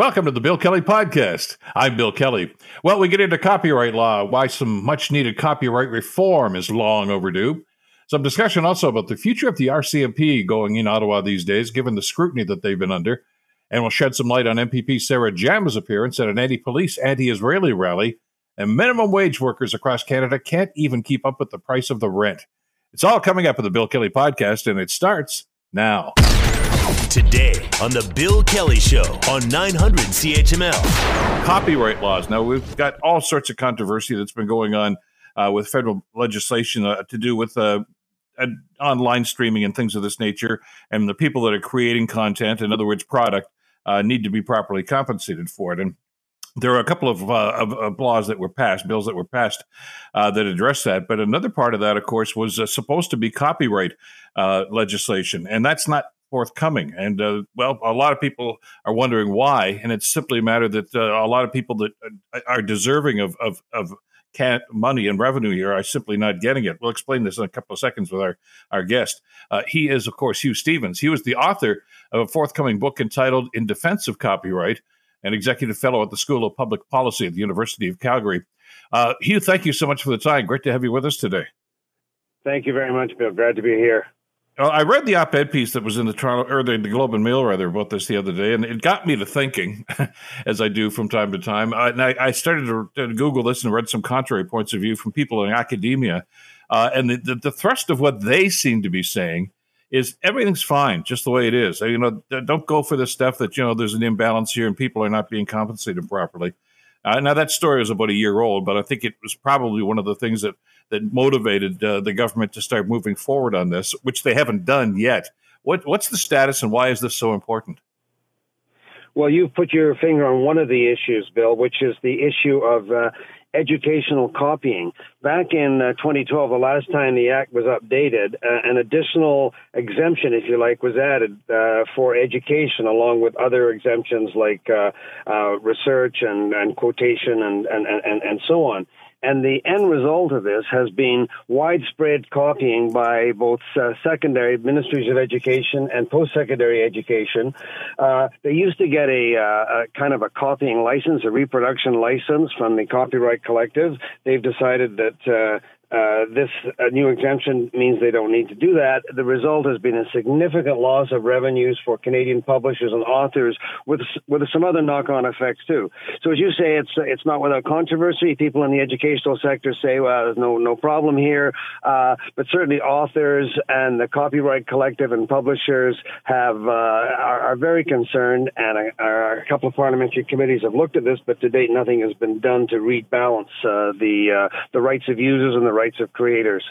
Welcome to the Bill Kelly Podcast. I'm Bill Kelly. Well, we get into copyright law, why some much needed copyright reform is long overdue. Some discussion also about the future of the RCMP going in Ottawa these days, given the scrutiny that they've been under. And we'll shed some light on MPP Sarah Jama's appearance at an anti police, anti Israeli rally. And minimum wage workers across Canada can't even keep up with the price of the rent. It's all coming up in the Bill Kelly Podcast, and it starts now. Today on the Bill Kelly Show on 900 CHML. Copyright laws. Now, we've got all sorts of controversy that's been going on uh, with federal legislation uh, to do with uh, online streaming and things of this nature. And the people that are creating content, in other words, product, uh, need to be properly compensated for it. And there are a couple of, uh, of, of, laws that were passed, bills that were passed uh, that address that. But another part of that, of course, was uh, supposed to be copyright uh, legislation, and that's not forthcoming. And uh, well, a lot of people are wondering why, and it's simply a matter that uh, a lot of people that uh, are deserving of of, of can money and revenue here are simply not getting it. We'll explain this in a couple of seconds with our our guest. Uh, he is, of course, Hugh Stephens. He was the author of a forthcoming book entitled "In Defense of Copyright." An executive fellow at the School of Public Policy at the University of Calgary. Uh, Hugh, thank you so much for the time. Great to have you with us today. Thank you very much, Bill. Glad to be here. I read the op-ed piece that was in the Toronto or the, the Globe and Mail rather about this the other day, and it got me to thinking, as I do from time to time. Uh, and I, I started to, to, Google this and read some contrary points of view from people in academia, uh, and the, the, the, thrust of what they seem to be saying is everything's fine just the way it is. You know, don't go for the stuff that you know there's an imbalance here and people are not being compensated properly. Uh, now that story was about a year old, but I think it was probably one of the things that that motivated uh, the government to start moving forward on this, which they haven't done yet. What, what's the status, and why is this so important? Well, you've put your finger on one of the issues, Bill, which is the issue of uh, educational copying. Back in uh, 2012, the last time the act was updated, uh, an additional exemption, if you like, was added uh, for education, along with other exemptions like uh, uh, research and, and quotation and, and, and, and so on. And the end result of this has been widespread copying by both uh, secondary ministries of education and post-secondary education. Uh, they used to get a, uh, a, kind of a copying license, a reproduction license from the Copyright Collective. They've decided that uh, uh, this new exemption means they don't need to do that. The result has been a significant loss of revenues for Canadian publishers and authors, with with some other knock-on effects too. So, as you say, it's it's not without controversy. People in the educational sector say, "Well, there's no no problem here," uh, but certainly authors and the Copyright Collective and publishers have uh, are, are, very concerned, and a, a, couple of parliamentary committees have looked at this, but to date, nothing has been done to rebalance uh, the uh, the rights of users and the rights of creators.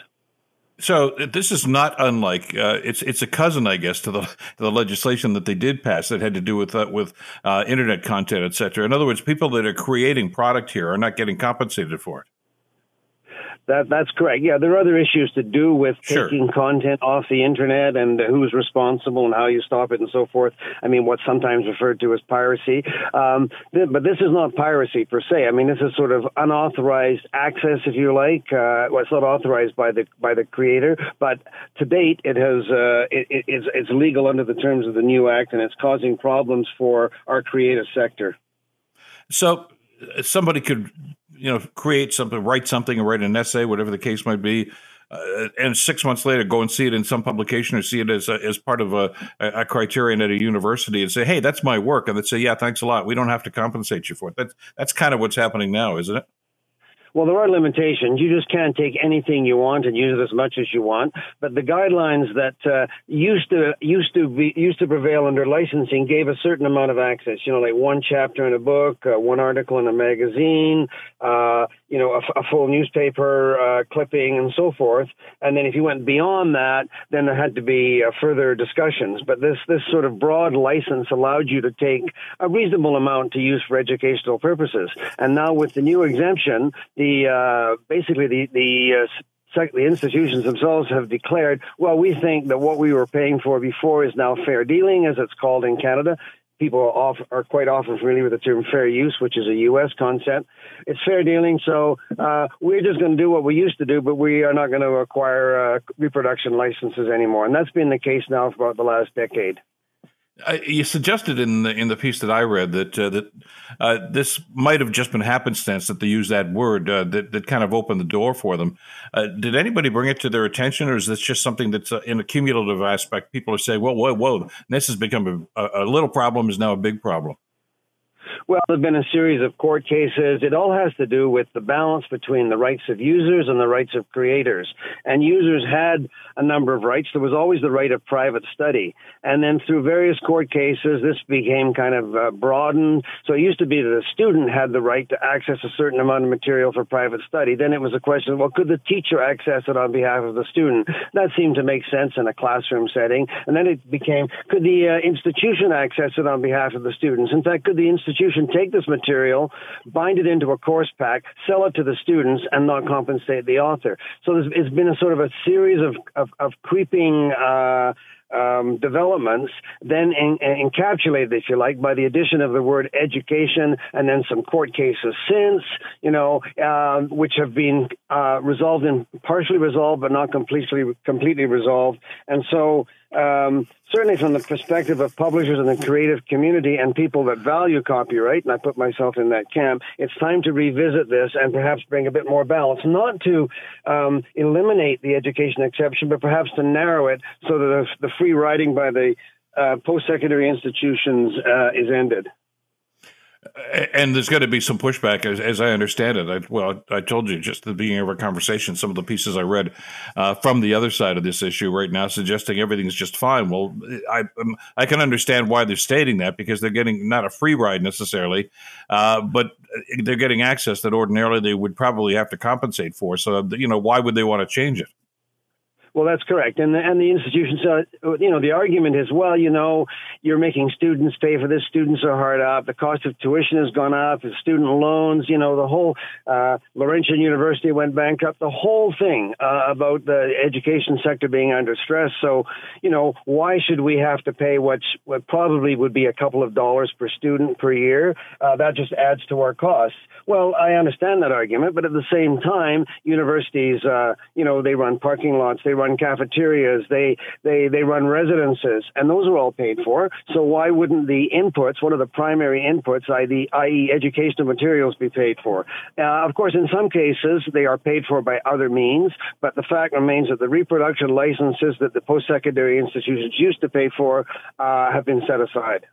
So this is not unlike uh, it's it's a cousin, I guess, to the to the legislation that they did pass that had to do with uh, with uh, internet content, et cetera. In other words, people that are creating product here are not getting compensated for it. That that's correct. Yeah, there are other issues to do with sure. taking content off the internet and who's responsible and how you stop it and so forth. I mean, what's sometimes referred to as piracy. Um, th- but this is not piracy per se. I mean, this is sort of unauthorized access, if you like. Uh, well, it's not authorized by the by the creator, but to date, it has uh, it, it's, it's legal under the terms of the new act, and it's causing problems for our creative sector. So somebody could you know create something, write something, or write an essay, whatever the case might be. Uh, and six months later, go and see it in some publication or see it as a, as part of a, a, criterion at a university and say, "Hey, that's my work," and they say, "Yeah, thanks a lot. We don't have to compensate you for it." That's that's kind of what's happening now, isn't it? Well, there are limitations. You just can't take anything you want and use it as much as you want. But the guidelines that uh, used to used to be used to prevail under licensing gave a certain amount of access. You know, like one chapter in a book, uh, one article in a magazine, uh, you know, a, a full newspaper uh, clipping, and so forth. And then if you went beyond that, then there had to be uh, further discussions. But this this sort of broad license allowed you to take a reasonable amount to use for educational purposes. And now with the new exemption the uh, basically the the uh, the institutions themselves have declared, well, we think that what we were paying for before is now fair dealing, as it's called in Canada. People are, off, are quite often familiar with the term fair use, which is a U.S. concept. It's fair dealing, so uh, we're just going to do what we used to do, but we are not going to acquire uh, reproduction licenses anymore. And that's been the case now for about the last decade. Uh, you suggested in the in the piece that I read that uh, that uh, this might have just been happenstance that they used that word uh, that that kind of opened the door for them. Uh, did anybody bring it to their attention, or is this just something that's uh, in a cumulative aspect? People are saying, "Whoa, whoa, whoa! This has become a, a little problem is now a big problem." Well, there have been a series of court cases. It all has to do with the balance between the rights of users and the rights of creators. And users had a number of rights. There was always the right of private study. And then through various court cases, this became kind of uh, broadened. So it used to be that a student had the right to access a certain amount of material for private study. Then it was a question, well, could the teacher access it on behalf of the student? That seemed to make sense in a classroom setting. And then it became, could the uh, institution access it on behalf of the students? In fact, could the institution institution take this material, bind it into a course pack, sell it to the students, and not compensate the author. So it's been a sort of a series of, of, of creeping uh, um, developments, then in, in encapsulated, if you like, by the addition of the word education and then some court cases since, you know, uh, which have been uh, resolved and partially resolved, but not completely completely resolved. And so um, certainly from the perspective of publishers and the creative community and people that value copyright, and I put myself in that camp, it's time to revisit this and perhaps bring a bit more balance, not to um, eliminate the education exception, but perhaps to narrow it so that the, free riding by the uh, post-secondary institutions uh, is ended and there's got to be some pushback, as, as I understand it. I, well, I told you just at the beginning of our conversation, some of the pieces I read uh, from the other side of this issue right now, suggesting everything's just fine. Well, I um, I can understand why they're stating that because they're getting not a free ride necessarily, uh, but they're getting access that ordinarily they would probably have to compensate for. So, you know, why would they want to change it? Well, that's correct, and the, and the institutions, uh, you know, the argument is, well, you know, you're making students pay for this. Students are hard up. The cost of tuition has gone up. The student loans, you know, the whole uh, Laurentian University went bankrupt. The whole thing uh, about the education sector being under stress. So, you know, why should we have to pay what what probably would be a couple of dollars per student per year? Uh, that just adds to our costs. Well, I understand that argument, but at the same time, universities, uh, you know, they run parking lots, they run cafeterias, they they they run residences, and those are all paid for. So why wouldn't the inputs, one of the primary inputs, i.e., educational materials, be paid for? Uh, of course, in some cases they are paid for by other means, but the fact remains that the reproduction licenses that the post-secondary institutions used to pay for uh, have been set aside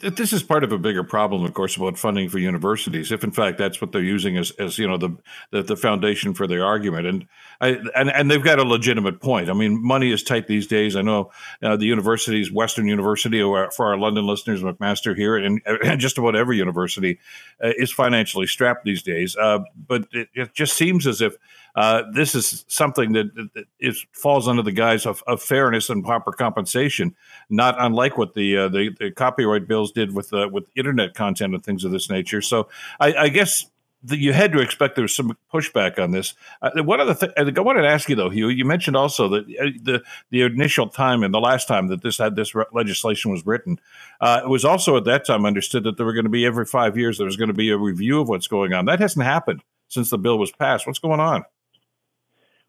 this is part of a bigger problem, of course, about funding for universities. If in fact that's what they're using as, as you know the, the, the foundation for their argument, and I, and and they've got a legitimate point. I mean, money is tight these days. I know uh, the universities, Western University, or for our London listeners, McMaster here, and, and just about every university uh, is financially strapped these days. Uh, but it, it, just seems as if uh, this is something that, falls under the guise of, of, fairness and proper compensation, not unlike what the uh, the, the, copyright bills did with uh, with internet content and things of this nature. So I, I guess the, you had to expect there was some pushback on this. Uh, one other thing I wanted to ask you though, Hugh, you mentioned also that uh, the the initial time and the last time that this had this re- legislation was written, uh, it was also at that time understood that there were going to be every five years there was going to be a review of what's going on. That hasn't happened since the bill was passed. What's going on?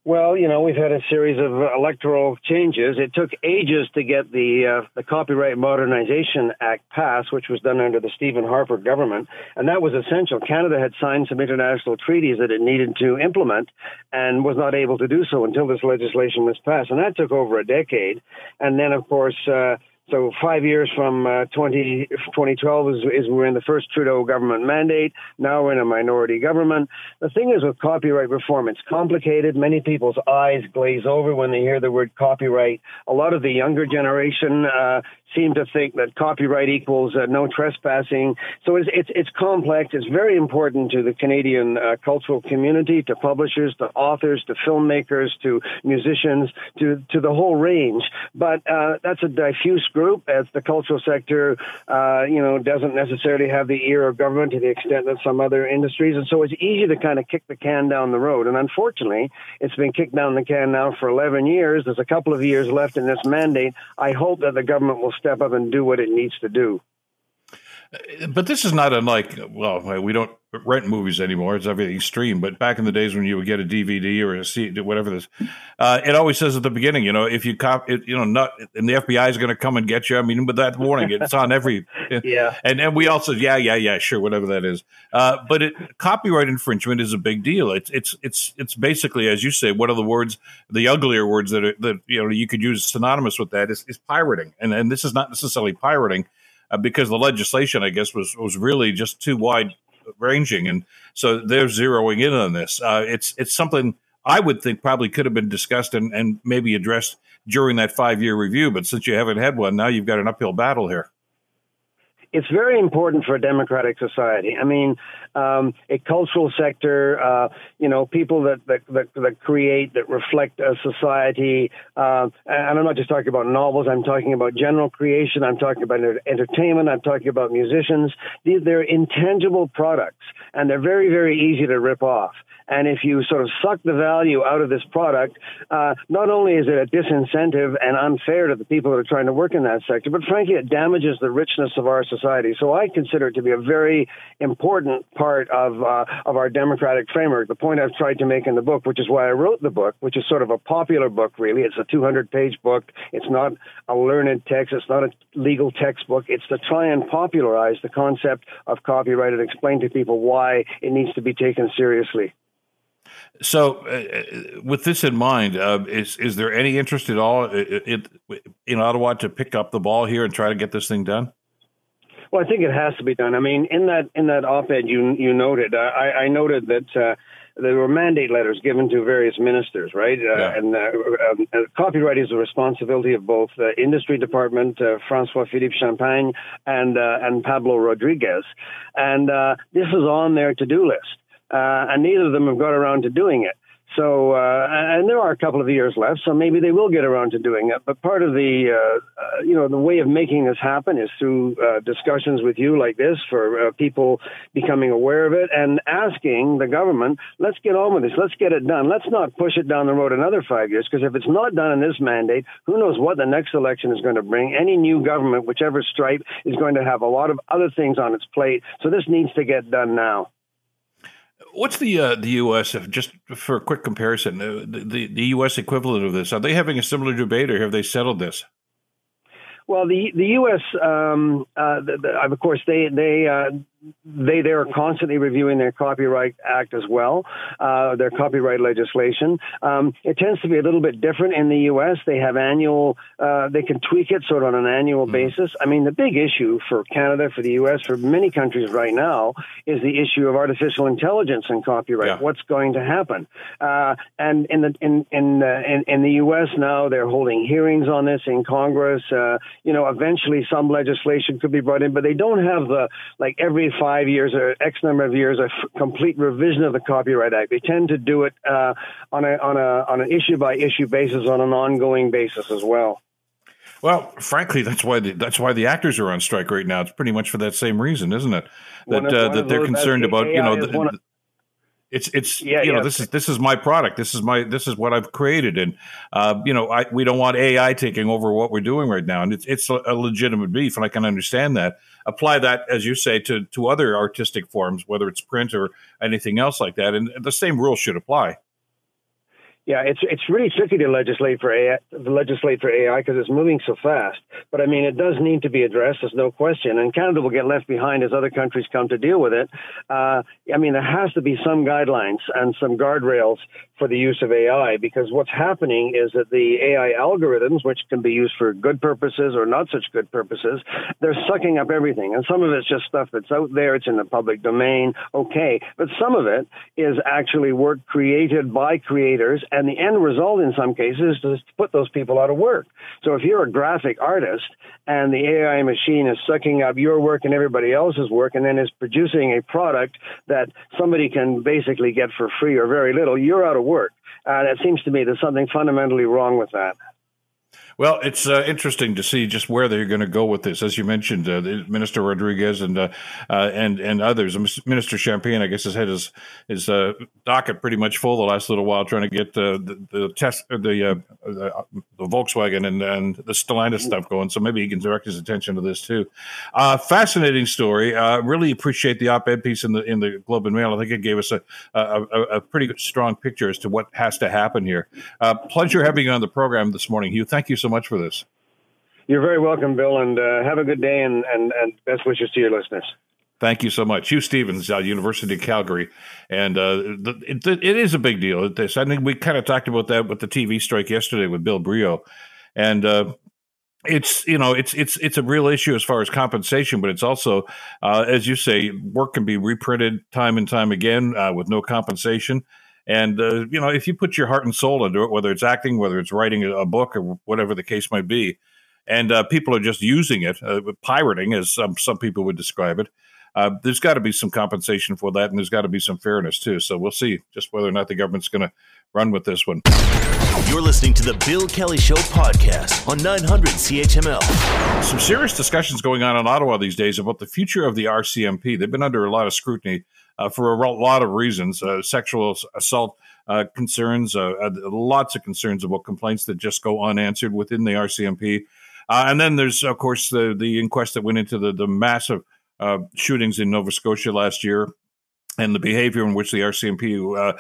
Well, you know, we've had a series of electoral changes. It took ages to get the uh, the Copyright Modernization Act passed, which was done under the Stephen Harper government, and that was essential. Canada had signed some international treaties that it needed to implement, and was not able to do so until this legislation was passed, and that took over a decade. And then, of course. Uh, so five years from uh, 20, 2012 is, is we're in the first Trudeau government mandate. Now we're in a minority government. The thing is with copyright reform, it's complicated. Many people's eyes glaze over when they hear the word copyright. A lot of the younger generation uh, seem to think that copyright equals uh, no trespassing. So it's, it's, it's complex. It's very important to the Canadian uh, cultural community, to publishers, to authors, to filmmakers, to musicians, to to the whole range. But uh, that's a diffuse group, as the cultural sector, uh, you know, doesn't necessarily have the ear of government to the extent that some other industries, and so it's easy to kind of kick the can down the road. And unfortunately, it's been kicked down the can now for 11 years. There's a couple of years left in this mandate. I hope that the government will step up and do what it needs to do. But this is not unlike, well, we don't rent movies anymore. It's everything stream. But back in the days when you would get a DVD or a CD, whatever this, uh, it always says at the beginning, you know, if you cop it, you know, not, and the FBI is going to come and get you. I mean, with that warning, it's on every, yeah. And and we also, yeah, yeah, yeah, sure, whatever that is. Uh, but it, copyright infringement is a big deal. It's it's it's it's basically, as you say, one of the words, the uglier words that are, that you know you could use synonymous with that is, is pirating. And and this is not necessarily pirating uh, because the legislation, I guess, was was really just too wide ranging, and so they're zeroing in on this. Uh, it's it's something I would think probably could have been discussed and, and maybe addressed during that five year review, but since you haven't had one, now you've got an uphill battle here it's very important for a democratic society. I mean, um, a cultural sector, uh, you know, people that, that, that, that, create, that reflect a society. Uh, and I'm not just talking about novels, I'm talking about general creation, I'm talking about entertainment, I'm talking about musicians. These, they're intangible products, and they're very, very easy to rip off. And if you sort of suck the value out of this product, uh, not only is it a disincentive and unfair to the people that are trying to work in that sector, but frankly, it damages the richness of our society. So I consider it to be a very important part of uh, of our democratic framework. The point I've tried to make in the book, which is why I wrote the book, which is sort of a popular book, really. It's a 200 page book. It's not a learned text. It's not a legal textbook. It's to try and popularize the concept of copyright and explain to people why it needs to be taken seriously. So, uh, with this in mind, uh, is is there any interest at all in, in Ottawa to pick up the ball here and try to get this thing done? Well, I think it has to be done. I mean, in that in that op-ed you you noted, uh, I, I noted that uh, there were mandate letters given to various ministers, right? Uh, yeah. And uh, um, uh, copyright is the responsibility of both the industry department, uh, Francois Philippe Champagne, and and Pablo Rodriguez, and this is on their to-do list uh, and neither of them have got around to doing it. So, uh, and there are a couple of years left, so maybe they will get around to doing it. But part of the, uh, uh, you know, the way of making this happen is through uh, discussions with you like this for uh, people becoming aware of it and asking the government, let's get on with this, let's get it done. Let's not push it down the road another five years, because if it's not done in this mandate, who knows what the next election is going to bring. Any new government, whichever stripe, is going to have a lot of other things on its plate. So this needs to get done now. What's the uh, the U.S. just for a quick comparison? Uh, the, the, U.S. equivalent of this? Are they having a similar debate, or have they settled this? Well, the the U.S. Um, uh, the, the, of course, they they uh, they they are constantly reviewing their copyright act as well, uh, their copyright legislation. Um, it tends to be a little bit different in the U.S. They have annual, uh, they can tweak it sort of on an annual mm. basis. I mean, the big issue for Canada, for the U.S., for many countries right now is the issue of artificial intelligence and copyright. Yeah. What's going to happen? Uh, and in the in in, in, in the U.S. now, they're holding hearings on this in Congress. Uh, you know, eventually some legislation could be brought in, but they don't have the like every five years or X number of years a f- complete revision of the Copyright Act. They tend to do it uh, on a on a on an issue by issue basis, on an ongoing basis as well. Well, frankly, that's why the, that's why the actors are on strike right now. It's pretty much for that same reason, isn't it? That uh, that they're concerned about you know the, it's it's yeah, you know this is this is my product. This is my this is what I've created, and uh, you know I, we don't want AI taking over what we're doing right now, and it's it's a, legitimate beef, and I can understand that. Apply that, as you say, to to other artistic forms, whether it's print or anything else like that, and the same rules should apply. Yeah, it's it's really tricky to legislate for AI, legislate for AI because it's moving so fast. But I mean, it does need to be addressed. There's no question, and Canada will get left behind as other countries come to deal with it. Uh, I mean, there has to be some guidelines and some guardrails for the use of AI because what's happening is that the AI algorithms, which can be used for good purposes or not such good purposes, they're sucking up everything, and some of it's just stuff that's out there. It's in the public domain, okay, but some of it is actually work created by creators the end result in some cases is to put those people out of work. So if you're a graphic artist and the AI machine is sucking up your work and everybody else's work and then is producing a product that somebody can basically get for free or very little, you're out of work. Uh, it seems to me there's something fundamentally wrong with that. Well, it's uh, interesting to see just where they're going to go with this. As you mentioned, uh, Minister Rodriguez and uh, uh and and others. Minister Champagne, I guess, has had his his uh, docket pretty much full the last little while, trying to get uh, the, the test the, the, the Volkswagen and and the Stellantis stuff going. So maybe he can direct his attention to this too. fascinating story. really appreciate the op-ed piece in the in the Globe and Mail. I think it gave us a a, a pretty strong picture as to what has to happen here. pleasure having you on the program this morning, Hugh. Thank you so much for this. You're very welcome, Bill, and uh, have a good day and, and, and best wishes to your listeners. Thank you so much. Hugh Stephens, uh, University of Calgary. And uh, the, it, it is a big deal. This, I think we kind of talked about that with the TV strike yesterday with Bill Brio. And uh, it's you know it's it's it's a real issue as far as compensation, but it's also, uh, as you say, work can be reprinted time and time again uh, with no compensation. And uh, you know, if you put your heart and soul into it, whether it's acting, whether it's writing a book, or whatever the case might be, and uh, people are just using it, uh, pirating, as some some people would describe it. Uh, there's got to be some compensation for that, and there's got to be some fairness too. So we'll see just whether or not the government's going to run with this one. You're listening to the Bill Kelly Show podcast on 900 CHML. Some serious discussions going on in Ottawa these days about the future of the RCMP. They've been under a lot of scrutiny uh, for a lot of reasons uh, sexual assault uh, concerns, uh, uh, lots of concerns about complaints that just go unanswered within the RCMP. Uh, and then there's, of course, the, the inquest that went into the, the massive shootings in Nova Scotia last year and the behavior in which the RCMP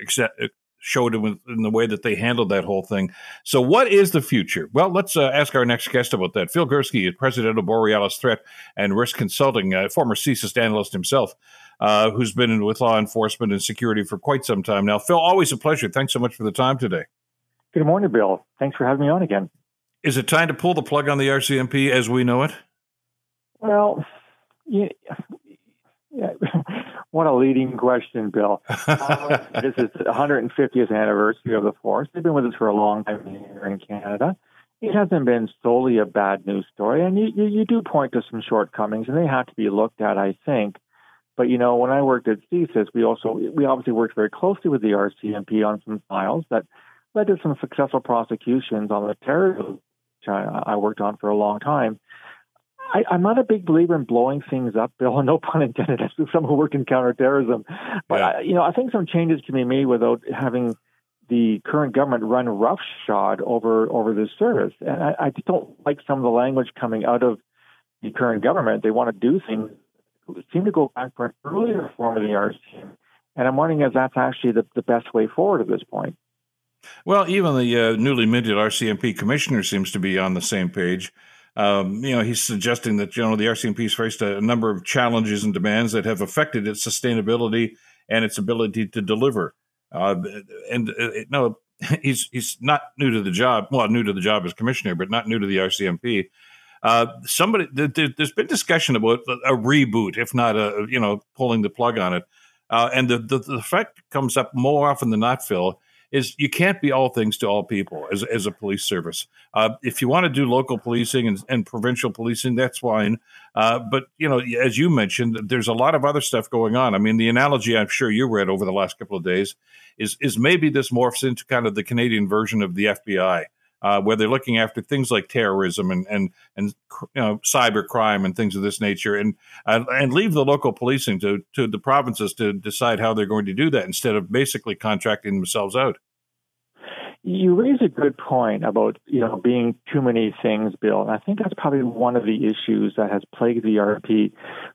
accept, showed in, in the way that they handled that whole thing. So, what is the future? Well, let's uh, ask our next guest about that. Phil Gurski, president of Borealis Threat and Risk Consulting, uh, former CSIS analyst himself, uh, who's been with law enforcement and security for quite some time now. Phil, always a pleasure. Thanks so much for the time today. Good morning, Bill. Thanks for having me on again. Is it time to pull the plug on the RCMP as we know it? Well, yeah, yeah. what a leading question, Bill. Uh, this is the 150th anniversary of the force. They've been with us for a long time here in Canada. It hasn't been solely a bad news story, and you, you, you do point to some shortcomings, and they have to be looked at, I think. But you know, when I worked at CSIS, we also we obviously worked very closely with the RCMP on some files that led to some successful prosecutions on the terrorism, which I, I worked on for a long time. I, am not a big believer in blowing things up, Bill. No pun intended. As someone who worked in counterterrorism, but yeah. I, you know, I think some changes can be made without having the current government run roughshod over over this service. And I, I just don't like some of the language coming out of the current government. They want to do things that seem to go back to an earlier form of the RCMP. And I'm wondering if that's actually the, the best way forward at this point. Well, even the uh, newly minted RCMP commissioner seems to be on the same page. Um, you know, he's suggesting that you know the RCMP has faced a number of challenges and demands that have affected its sustainability and its ability to deliver. Uh, and uh, no, he's he's not new to the job. Well, new to the job as commissioner, but not new to the RCMP. Uh, somebody, there, has been discussion about a reboot, if not a you know pulling the plug on it. Uh, and the, the, the effect comes up more often than not, Phil, is you can't be all things to all people as, as a police service. Uh, if you want to do local policing and, and provincial policing, that's fine. Uh, but you know, as you mentioned, there's a lot of other stuff going on. I mean, the analogy I'm sure you read over the last couple of days is is maybe this morphs into kind of the Canadian version of the FBI uh, where they're looking after things like terrorism and and and you know cyber crime and things of this nature, and uh, and leave the local policing to to the provinces to decide how they're going to do that instead of basically contracting themselves out. You raise a good point about you know being too many things, Bill, and I think that's probably one of the issues that has plagued the RP.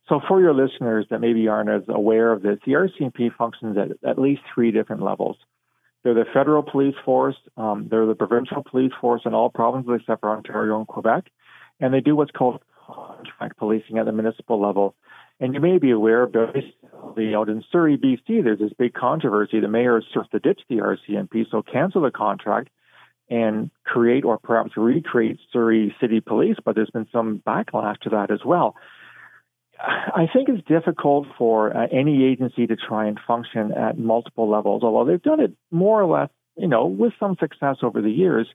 So, for your listeners that maybe aren't as aware of this, the RCMP functions at at least three different levels. They're the federal police force, um, they're the provincial police force in all provinces except for Ontario and Quebec, and they do what's called contract policing at the municipal level. And you may be aware, basically out in Surrey, BC, there's this big controversy. The mayor has to ditch the RCMP, so cancel the contract and create or perhaps recreate Surrey City Police, but there's been some backlash to that as well. I think it's difficult for uh, any agency to try and function at multiple levels, although they've done it more or less, you know, with some success over the years.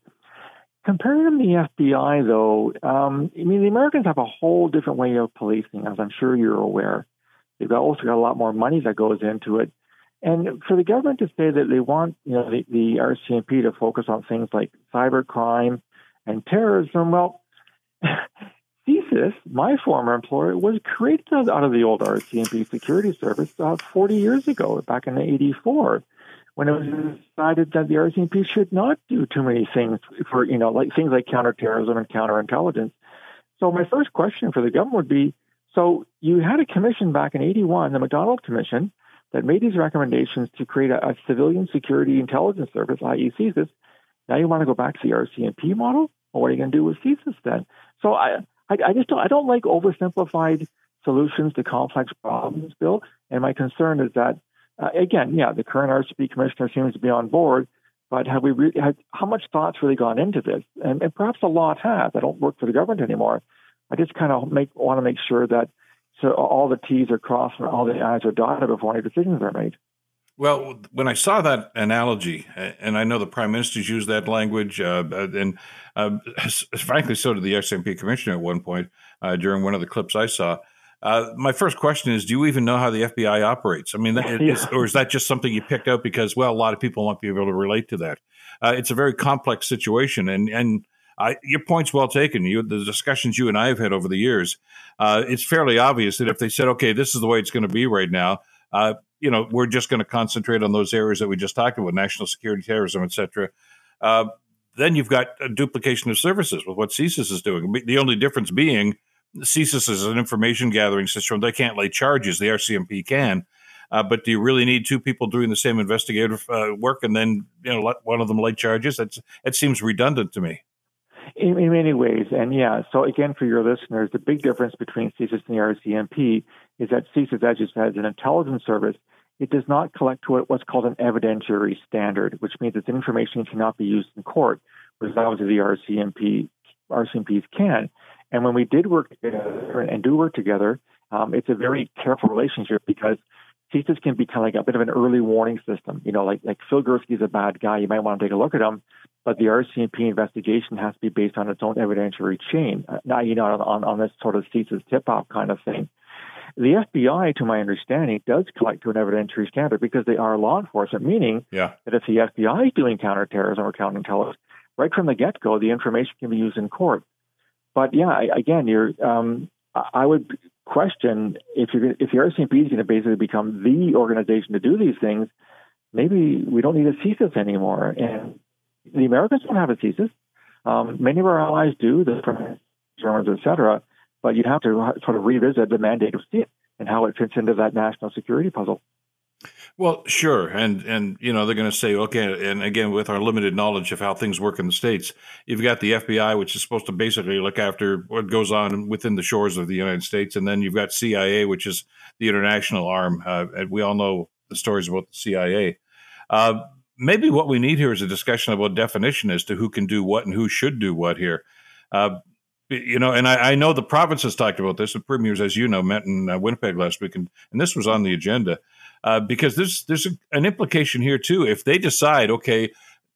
Comparing to the FBI, though, um, I mean, the Americans have a whole different way of policing, as I'm sure you're aware. They've also got a lot more money that goes into it. And for the government to say that they want, you know, the, the RCMP to focus on things like cybercrime and terrorism. Well, CSIS, my former employer, was created out of the old RCMP security service uh, 40 years ago, back in 84, when it was decided that the RCMP should not do too many things for, you know, like things like counterterrorism and counterintelligence. So my first question for the government would be, so you had a commission back in 81, the McDonald Commission, that made these recommendations to create a, a civilian security intelligence service, i.e. CSIS. Now you want to go back to the RCMP model? Well, what are you going to do with CSIS then? So I, I, I just don't, I don't like oversimplified solutions to complex problems, Bill. And my concern is that, uh, again, yeah, the current RCMP commissioner seems to be on board, but have we re- how much thought's really gone into this? And, and perhaps a lot has. I don't work for the government anymore. I just kind of make want to make sure that so all the T's are crossed and all the I's are dotted before any decisions are made. Well, when I saw that analogy, and I know the prime minister's used that language, uh, and uh, frankly, so did the RCMP commissioner at one point uh, during one of the clips I saw. Uh, my first question is: Do you even know how the FBI operates? I mean, yeah. is, or is that just something you picked out because, well, a lot of people won't be able to relate to that? Uh, it's a very complex situation, and and I, your point's well taken. You, the discussions you and I have had over the years, uh, it's fairly obvious that if they said, "Okay, this is the way it's going to be right now," you know, we're just going to concentrate on those areas that we just talked about, national security, terrorism, et cetera. Uh, then you've got a duplication of services with what CSIS is doing. The only difference being CSIS is an information gathering system. They can't lay charges. The RCMP can. Uh, but do you really need two people doing the same investigative uh, work and then you know let one of them lay charges? That's it seems redundant to me. In, in, many ways, and yeah. So again, for your listeners, the big difference between CSIS and the RCMP is that CSIS, as you said, is an intelligence service. It does not collect to what's called an evidentiary standard, which means its information cannot be used in court, whereas obviously the RCMP RCMPs can. And when we did work together and do work together, um, it's a very careful relationship because CSIS can be kind of like a bit of an early warning system. You know, like like Phil Gurski is a bad guy. You might want to take a look at him, but the RCMP investigation has to be based on its own evidentiary chain, uh, not you know on, on this sort of CSIS tip-off kind of thing. The FBI, to my understanding, does collect to an evidentiary standard because they are law enforcement, meaning yeah. that if the FBI is doing counterterrorism or counterintelligence, right from the get-go, the information can be used in court. But yeah, again, you're, um, I would question if you if the RCMP is going to basically become the organization to do these things, maybe we don't need a CSIS anymore. And the Americans don't have a CSIS. Um, many of our allies do, the Germans, et cetera but you'd have to sort of revisit the mandate of CSIS and how it fits into that national security puzzle. Well, sure, and and you know they're going to say okay, and again with our limited knowledge of how things work in the states, you've got the FBI, which is supposed to basically look after what goes on within the shores of the United States, and then you've got CIA, which is the international arm. Uh, and we all know the stories about the CIA. Uh, maybe what we need here is a discussion about definition as to who can do what and who should do what here. Uh, you know, and I, I, know the province has talked about this. The premiers, as you know, met in uh, Winnipeg last week, and, and this was on the agenda uh, because there's there's a, an implication here too. If they decide, okay,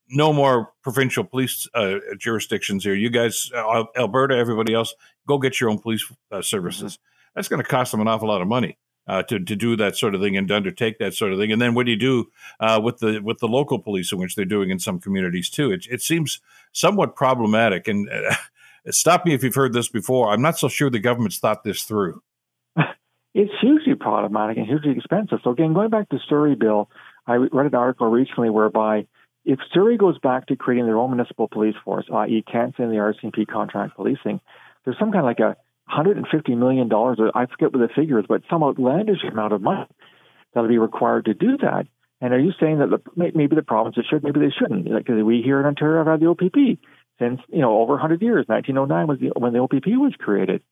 no more provincial police uh, jurisdictions here, you guys, uh, Alberta, everybody else, go get your own police uh, services. Mm-hmm. That's going to cost them an awful lot of money. Uh, to to do that sort of thing and to undertake that sort of thing. And then what do you do uh, with the with the local police, in which they're doing in some communities too? It, it seems somewhat problematic. And uh, Stop me if you've heard this before. I'm not so sure the government's thought this through. It's hugely problematic and hugely expensive. So again, going back to Surrey bill, I read an article recently whereby if Surrey goes back to creating their own municipal police force, i.e., canceling the RCMP contract policing, there's some kind of like a $150 million, I forget what the figure is, but some outlandish amount of money that'll be required to do that. And are you saying that the, maybe the provinces should, maybe they shouldn't? Like, we here in Ontario have had the OPP since you know over 100 years. 1909 was the, when the OPP was created,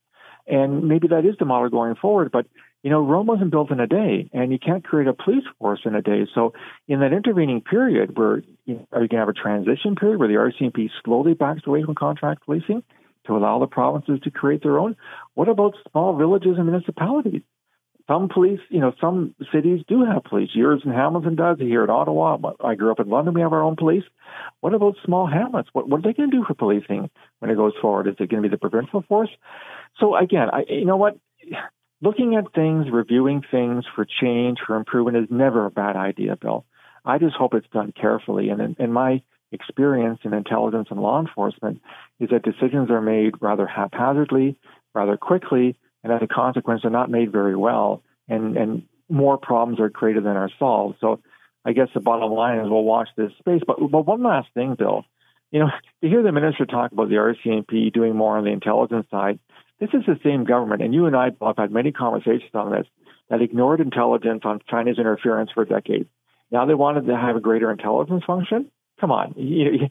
and maybe that is the model going forward. But you know, Rome wasn't built in a day, and you can't create a police force in a day. So, in that intervening period, where you know, are you going to have a transition period where the RCMP slowly backs away from contract policing to allow the provinces to create their own? What about small villages and municipalities? Some police, you know, some cities do have police. Yours in Hamilton does. Here in Ottawa, I grew up in London. We have our own police. What about small hamlets? What, what are they going to do for policing when it goes forward? Is it going to be the provincial force? So again, I, you know what? Looking at things, reviewing things for change, for improvement is never a bad idea, Bill. I just hope it's done carefully. And in, in my experience in intelligence and law enforcement is that decisions are made rather haphazardly, rather quickly, and as a consequence, they're not made very well, and, and more problems are created than are solved. So I guess the bottom line is we'll watch this space. But, but one last thing, Bill, you know, to hear the minister talk about the RCMP doing more on the intelligence side, this is the same government, and you and I have had many conversations on this, that ignored intelligence on China's interference for decades. Now they wanted to have a greater intelligence function. Come on, you,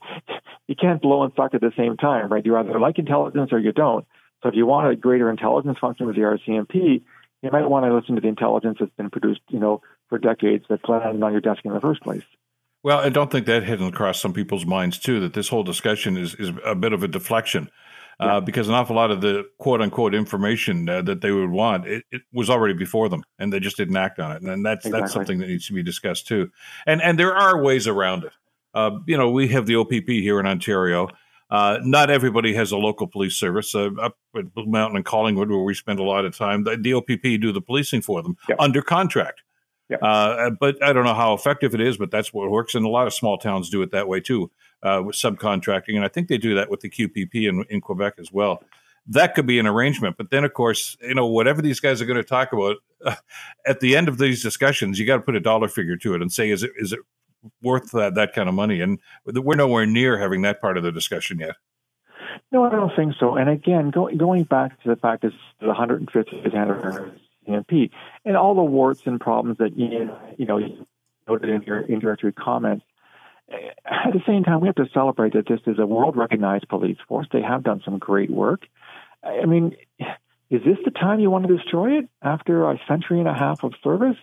you can't blow and suck at the same time, right? You either like intelligence or you don't. So if you want a greater intelligence function with the RCMP, you might want to listen to the intelligence that's been produced, you know, for decades that's landed on your desk in the first place. Well, I don't think that hidden across some people's minds too that this whole discussion is is a bit of a deflection. Uh, yeah. Uh, because an awful lot of the quote unquote information uh, that they would want it, it, was already before them, and they just didn't act on it, and that's exactly. that's something that needs to be discussed too. And and there are ways around it. Uh, you know, we have the OPP here in Ontario. Uh, not everybody has a local police service. Uh, up at Blue Mountain and Collingwood, where we spend a lot of time, the, the OPP do the policing for them yep. under contract. Yep. Uh, but I don't know how effective it is, but that's what works. And a lot of small towns do it that way too, uh, with subcontracting. And I think they do that with the QPP in, in Quebec as well. That could be an arrangement. But then, of course, you know, whatever these guys are going to talk about, uh, at the end of these discussions, you got to put a dollar figure to it and say, is it is it worth that, that kind of money. And we're nowhere near having that part of the discussion yet. No, I don't think so. And again, go, going back to the fact that the 150th anniversary and all the warts and problems that you, you know noted in your introductory comments. Eh, at the same time, we have to celebrate that this is a world recognized police force. They have done some great work. I mean, is this the time you want to destroy it after a century and a half of service?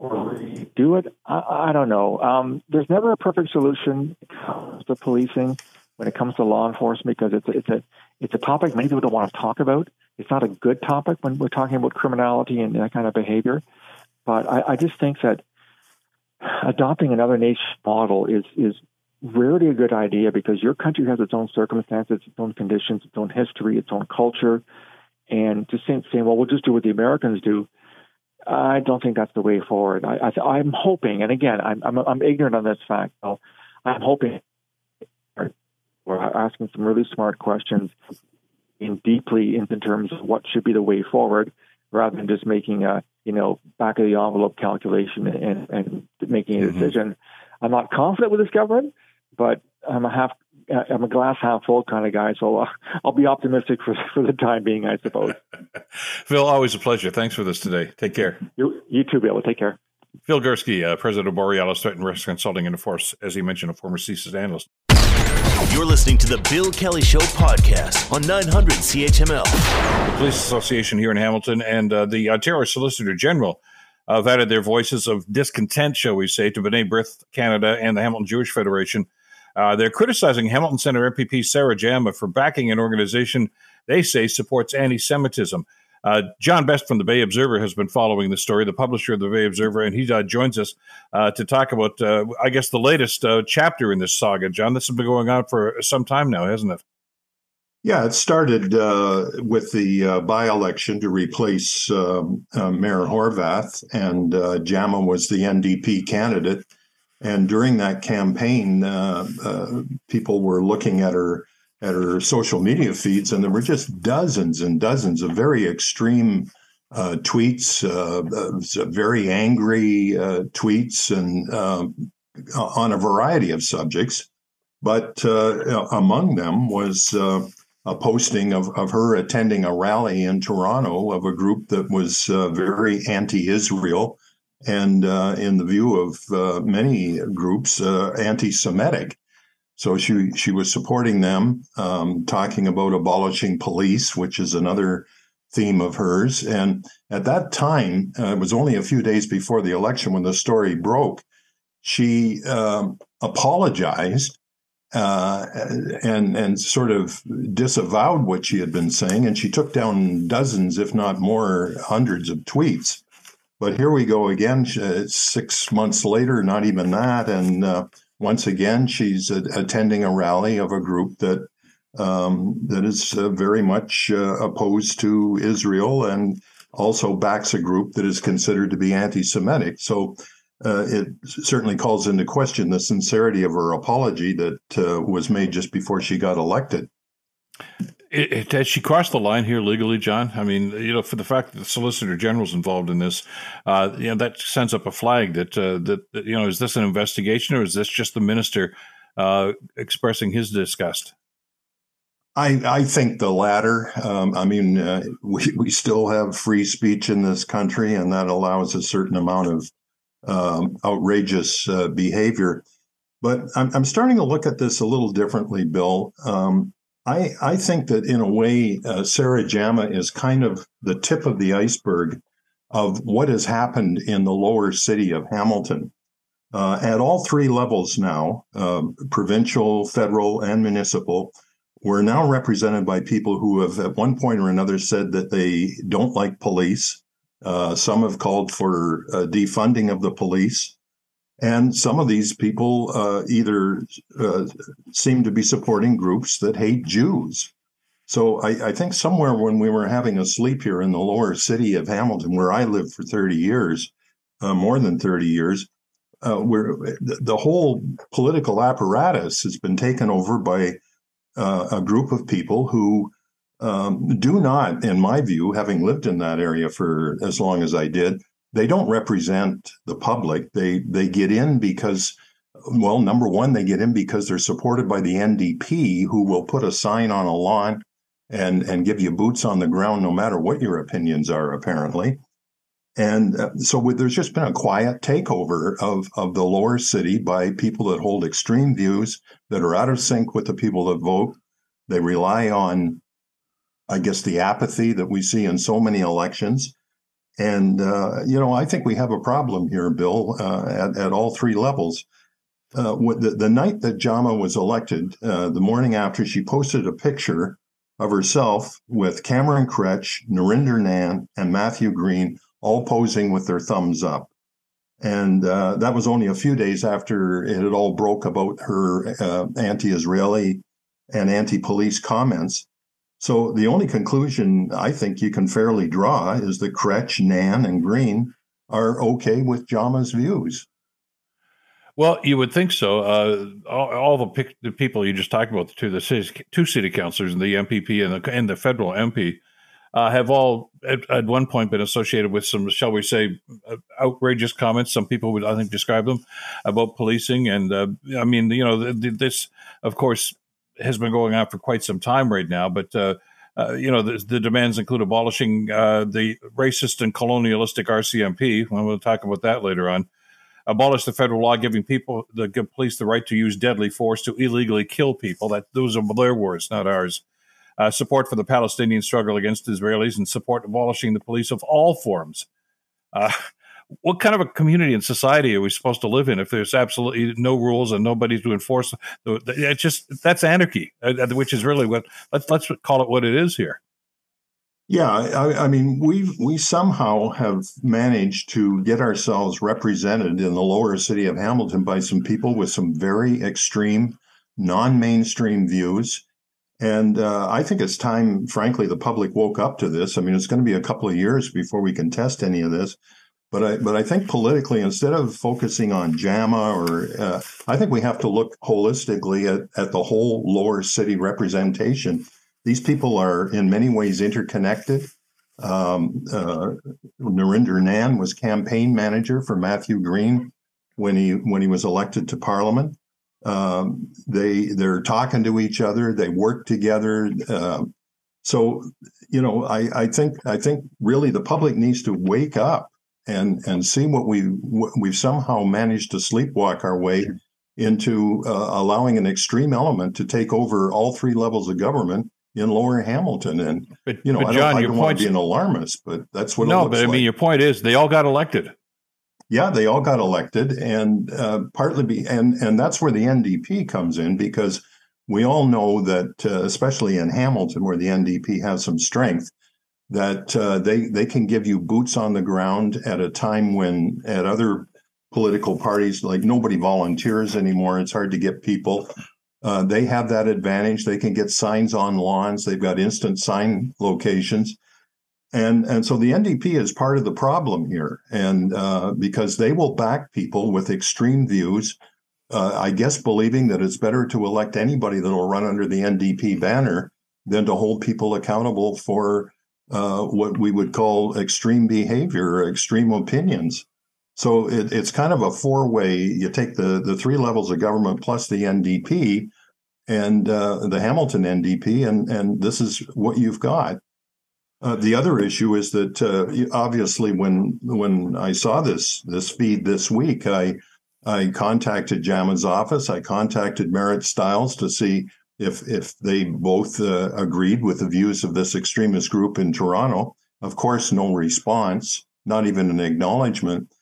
Or do it. I, I don't know. Um, there's never a perfect solution to policing when it comes to law enforcement because it's it's a it's a topic many people don't want to talk about. It's not a good topic when we're talking about criminality and that kind of behavior. But I, I just think that adopting another nation model is is rarely a good idea because your country has its own circumstances, its own conditions, its own history, its own culture. And just saying, saying well, we'll just do what the Americans do I don't think that's the way forward. I, I, am hoping, and again, I'm, I'm, I'm ignorant on this fact. So I'm hoping we're asking some really smart questions in deeply in, in terms of what should be the way forward, rather than just making a you know back of the envelope calculation and, and making a mm-hmm. decision. I'm not confident with this government, but I'm a half I'm a glass half full kind of guy, so uh, I'll be optimistic for for the time being, I suppose. Phil, always a pleasure. Thanks for this today. Take care. You, you too, Bill. Take care. Phil Gurski, uh, president of Borealis Threat and Risk Consulting, and of course, as he mentioned, a former CSIS analyst. You're listening to the Bill Kelly Show podcast on 900 CHML. The Police Association here in Hamilton and uh, the Ontario Solicitor General have added their voices of discontent, shall we say, to B'nai B'rith Canada and the Hamilton Jewish Federation uh, they're criticizing Hamilton Center MPP Sarah Jama for backing an organization they say supports anti Semitism. Uh, John Best from the Bay Observer has been following the story, the publisher of the Bay Observer, and he uh, joins us uh, to talk about, uh, I guess, the latest uh, chapter in this saga. John, this has been going on for some time now, hasn't it? Yeah, it started uh, with the by election to replace um, Mayor Horwath, and Jama was the NDP candidate. And during that campaign, uh, uh, people were looking at her at her social media feeds, and there were just dozens and dozens of very extreme uh, tweets, uh, uh, very angry uh, tweets, and um, on a variety of subjects. But among them was a posting of, of her attending a rally in Toronto of a group that was very anti-Israel and uh, in the view of uh, many groups, uh, anti-Semitic. So she she was supporting them, um, talking about abolishing police, which is another theme of hers. And at that time, uh, it was only a few days before the election when the story broke. She um, apologized uh, and and sort of disavowed what she had been saying, and she took down dozens, if not more, hundreds of tweets. But here we go again, six months later, not even that. And uh, once again, she's attending a rally of a group that um, that is uh, very much uh, opposed to Israel and also backs a group that is considered to be anti-Semitic. So uh, it certainly calls into question the sincerity of her apology that uh, was made just before she got elected. It, it, has she crossed the line here legally, John? I mean, you know, for the fact that the Solicitor General's involved in this, uh, you know, that sends up a flag that, uh, that, you know, is this an investigation or is this just the minister uh, expressing his disgust? I, I think the latter. Um, I mean, uh, we, we still have free speech in this country, and that allows a certain amount of um, outrageous uh, behavior. But I'm, I'm starting to look at this a little differently, Bill. Um, I, I think that in a way, uh, Sarah Jama is kind of the tip of the iceberg of what has happened in the lower city of Hamilton. Uh, at all three levels now um, provincial, federal, and municipal we're now represented by people who have at one point or another said that they don't like police. Uh, some have called for uh, defunding of the police. And some of these people uh, either uh, seem to be supporting groups that hate Jews. So I, I, think somewhere when we were having a sleep here in the lower city of Hamilton, where I lived for 30 years, uh, more than 30 years, uh, where the whole political apparatus has been taken over by uh, a group of people who um, do not, in my view, having lived in that area for as long as I did, they don't represent the public. They they get in because, well, number one, they get in because they're supported by the NDP, who will put a sign on a lawn and and give you boots on the ground, no matter what your opinions are, apparently. And uh, so there's just been a quiet takeover of, of the lower city by people that hold extreme views that are out of sync with the people that vote. They rely on, I guess, the apathy that we see in so many elections. And, uh, you know, I think we have a problem here, Bill, uh, at, at all three levels. Uh, the, the night that Jama was elected, uh, the morning after, she posted a picture of herself with Cameron Kroetsch, Narinder Nann, and Matthew Green all posing with their thumbs up. And uh, that was only a few days after it had all broke about her uh, anti Israeli and anti police comments. So the only conclusion I think you can fairly draw is that Kroetsch, Nann, and Green are okay with Jama's views. Well, you would think so. Uh, all, all the, pic- the, people you just talked about, the two, the city, two city councilors and the MPP and the, and the federal MP, uh, have all at, at, one point been associated with some, shall we say, uh, outrageous comments. Some people would, I think, describe them about policing. And uh, I mean, you know, this, of course, has been going on for quite some time right now. But uh, uh, you know, the, the, demands include abolishing uh, the racist and colonialistic RCMP. And we'll talk about that later on. Abolish the federal law giving people the police the right to use deadly force to illegally kill people. That those are their words, not ours uh, support for the Palestinian struggle against Israelis, and support abolishing the police of all forms. Uh, what kind of a community and society are we supposed to live in if there's absolutely no rules and nobody's to enforce? It's just that's anarchy, uh, which is really what let's let's call it what it is here. Yeah, I, I, mean, we we somehow have managed to get ourselves represented in the lower city of Hamilton by some people with some very extreme, non-mainstream views. And uh, I think it's time, frankly, the public woke up to this. I mean, it's going to be a couple of years before we can test any of this. But I, but I think politically, instead of focusing on Jama, or uh, I think we have to look holistically at, at the whole lower city representation. These people are in many ways interconnected. Um, uh, Narinder Nann was campaign manager for Matthew Green when he when he was elected to Parliament. Um, they they're talking to each other. They work together. Uh, so you know, I, I think I think really the public needs to wake up and and see what we what we've somehow managed to sleepwalk our way into uh, allowing an extreme element to take over all three levels of government in Lower Hamilton. And but, you know, but I don't, I don't want to be an alarmist, but that's what. No, but I like. mean, your point is they all got elected yeah, they all got elected, and uh, partly be, and and that's where the NDP comes in because we all know that, uh, especially in Hamilton, where the NDP has some strength, that uh, they they can give you boots on the ground at a time when at other political parties like nobody volunteers anymore. It's hard to get people. Uh, they have that advantage. They can get signs on lawns. They've got instant sign locations And, and so the NDP is part of the problem here. And uh, because they will back people with extreme views, uh, I guess believing that it's better to elect anybody that will run under the NDP banner than to hold people accountable for uh, what we would call extreme behavior or extreme opinions. So it, it's kind of a four way. You take the, the three levels of government plus the NDP and uh, the Hamilton NDP, and, and this is what you've got. Uh, the other issue is that uh, obviously, when when I saw this this feed this week, I I contacted Jama's office. I contacted Marit Stiles to see if if they both uh, agreed with the views of this extremist group in Toronto. Of course, no response, not even an acknowledgement.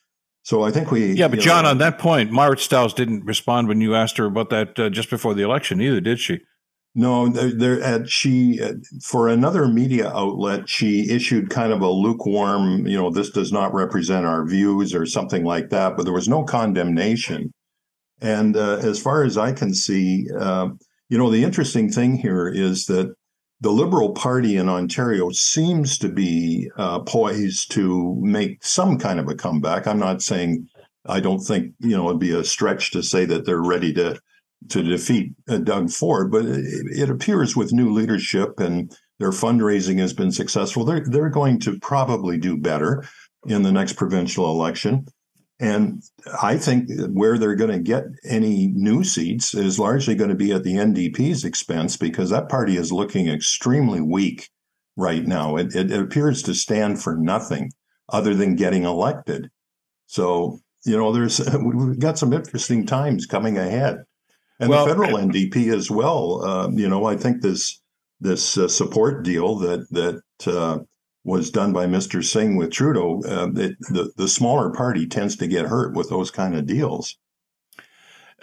So I think we. Yeah, but John, know, on that point, Marit Stiles didn't respond when you asked her about that uh, just before the election, either, did she? No, there, uh, she uh, for another media outlet she issued kind of a lukewarm, you know, this does not represent our views or something like that. But there was no condemnation, and uh, as far as I can see, uh, you know, the interesting thing here is that the Liberal Party in Ontario seems to be uh, poised to make some kind of a comeback. I'm not saying I don't think you know it'd be a stretch to say that they're ready to to defeat uh, Doug Ford, but it, it, appears with new leadership and their fundraising has been successful. They're they're going to probably do better in the next provincial election. And I think where they're going to get any new seats is largely going to be at the NDP's expense because that party is looking extremely weak right now. It, it, it appears to stand for nothing other than getting elected. So, you know, there's we've got some interesting times coming ahead and well, the federal NDP as well. Uh, you know, I think this this uh, support deal that that uh, was done by Mr. Singh with Trudeau, uh, it, the the smaller party tends to get hurt with those kind of deals.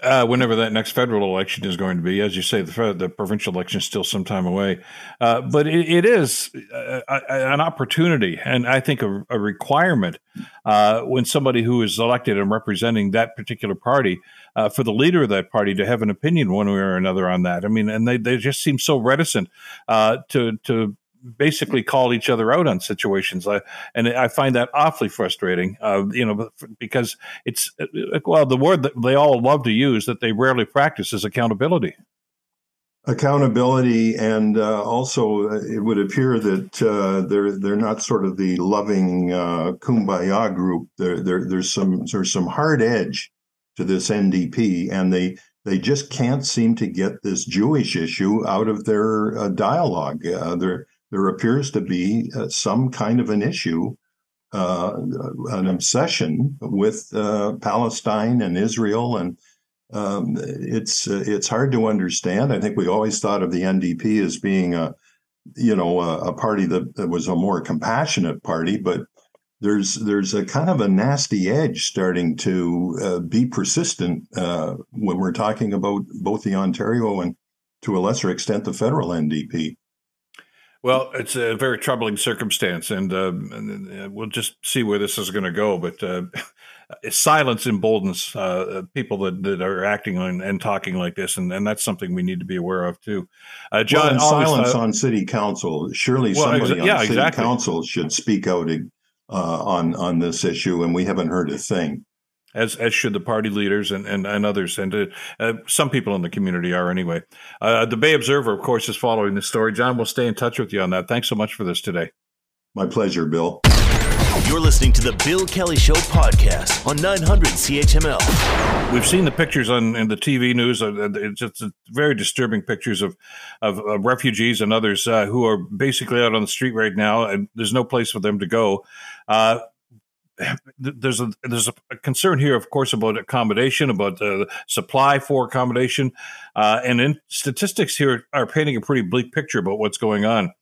Uh, whenever that next federal election is going to be, as you say, the, the provincial election is still some time away. Uh, but it, it is a, a, an opportunity, and I think a, a requirement uh, when somebody who is elected and representing that particular party uh, for the leader of that party to have an opinion one way or another on that. I mean, and they, they just seem so reticent uh, to to basically call each other out on situations, uh, and I find that awfully frustrating. Uh, you know, because it's uh, well, the word that they all love to use that they rarely practice is accountability. Accountability, and uh, also uh, it would appear that uh, they're they're not sort of the loving kumbaya group. There, there, there's some there's some hard edge to this NDP, and they they just can't seem to get this Jewish issue out of their dialogue. they're there appears to be uh, some kind of an issue, uh, an obsession with uh, Palestine and Israel, and um, it's uh, it's hard to understand. I think we always thought of the NDP as being a you know a, a party that, that was a more compassionate party, but there's there's a kind of a nasty edge starting to uh, be persistent uh, when we're talking about both the Ontario and to a lesser extent the federal NDP. Well, it's a very troubling circumstance, and, uh, and uh, we'll just see where this is going to go. But uh, silence emboldens uh, people that, that are acting on, and talking like this, and, and that's something we need to be aware of too. Uh, John, well, silence uh, on city council. Surely well, somebody exa- yeah, on city exactly. council should speak out on on this issue, and we haven't heard a thing as as should the party leaders and and, and others, and uh, uh, some people in the community are anyway. Uh, the Bay Observer, of course, is following this story. John, we'll stay in touch with you on that. Thanks so much for this today. My pleasure, Bill. You're listening to the Bill Kelly Show podcast on 900 CHML. We've seen the pictures on in the TV news. Uh, it's just very disturbing pictures of of, of refugees and others uh, who are basically out on the street right now, and there's no place for them to go. Uh, there's a there's a concern here, of course, about accommodation, about the supply for accommodation, uh, and in statistics here are painting a pretty bleak picture about what's going on,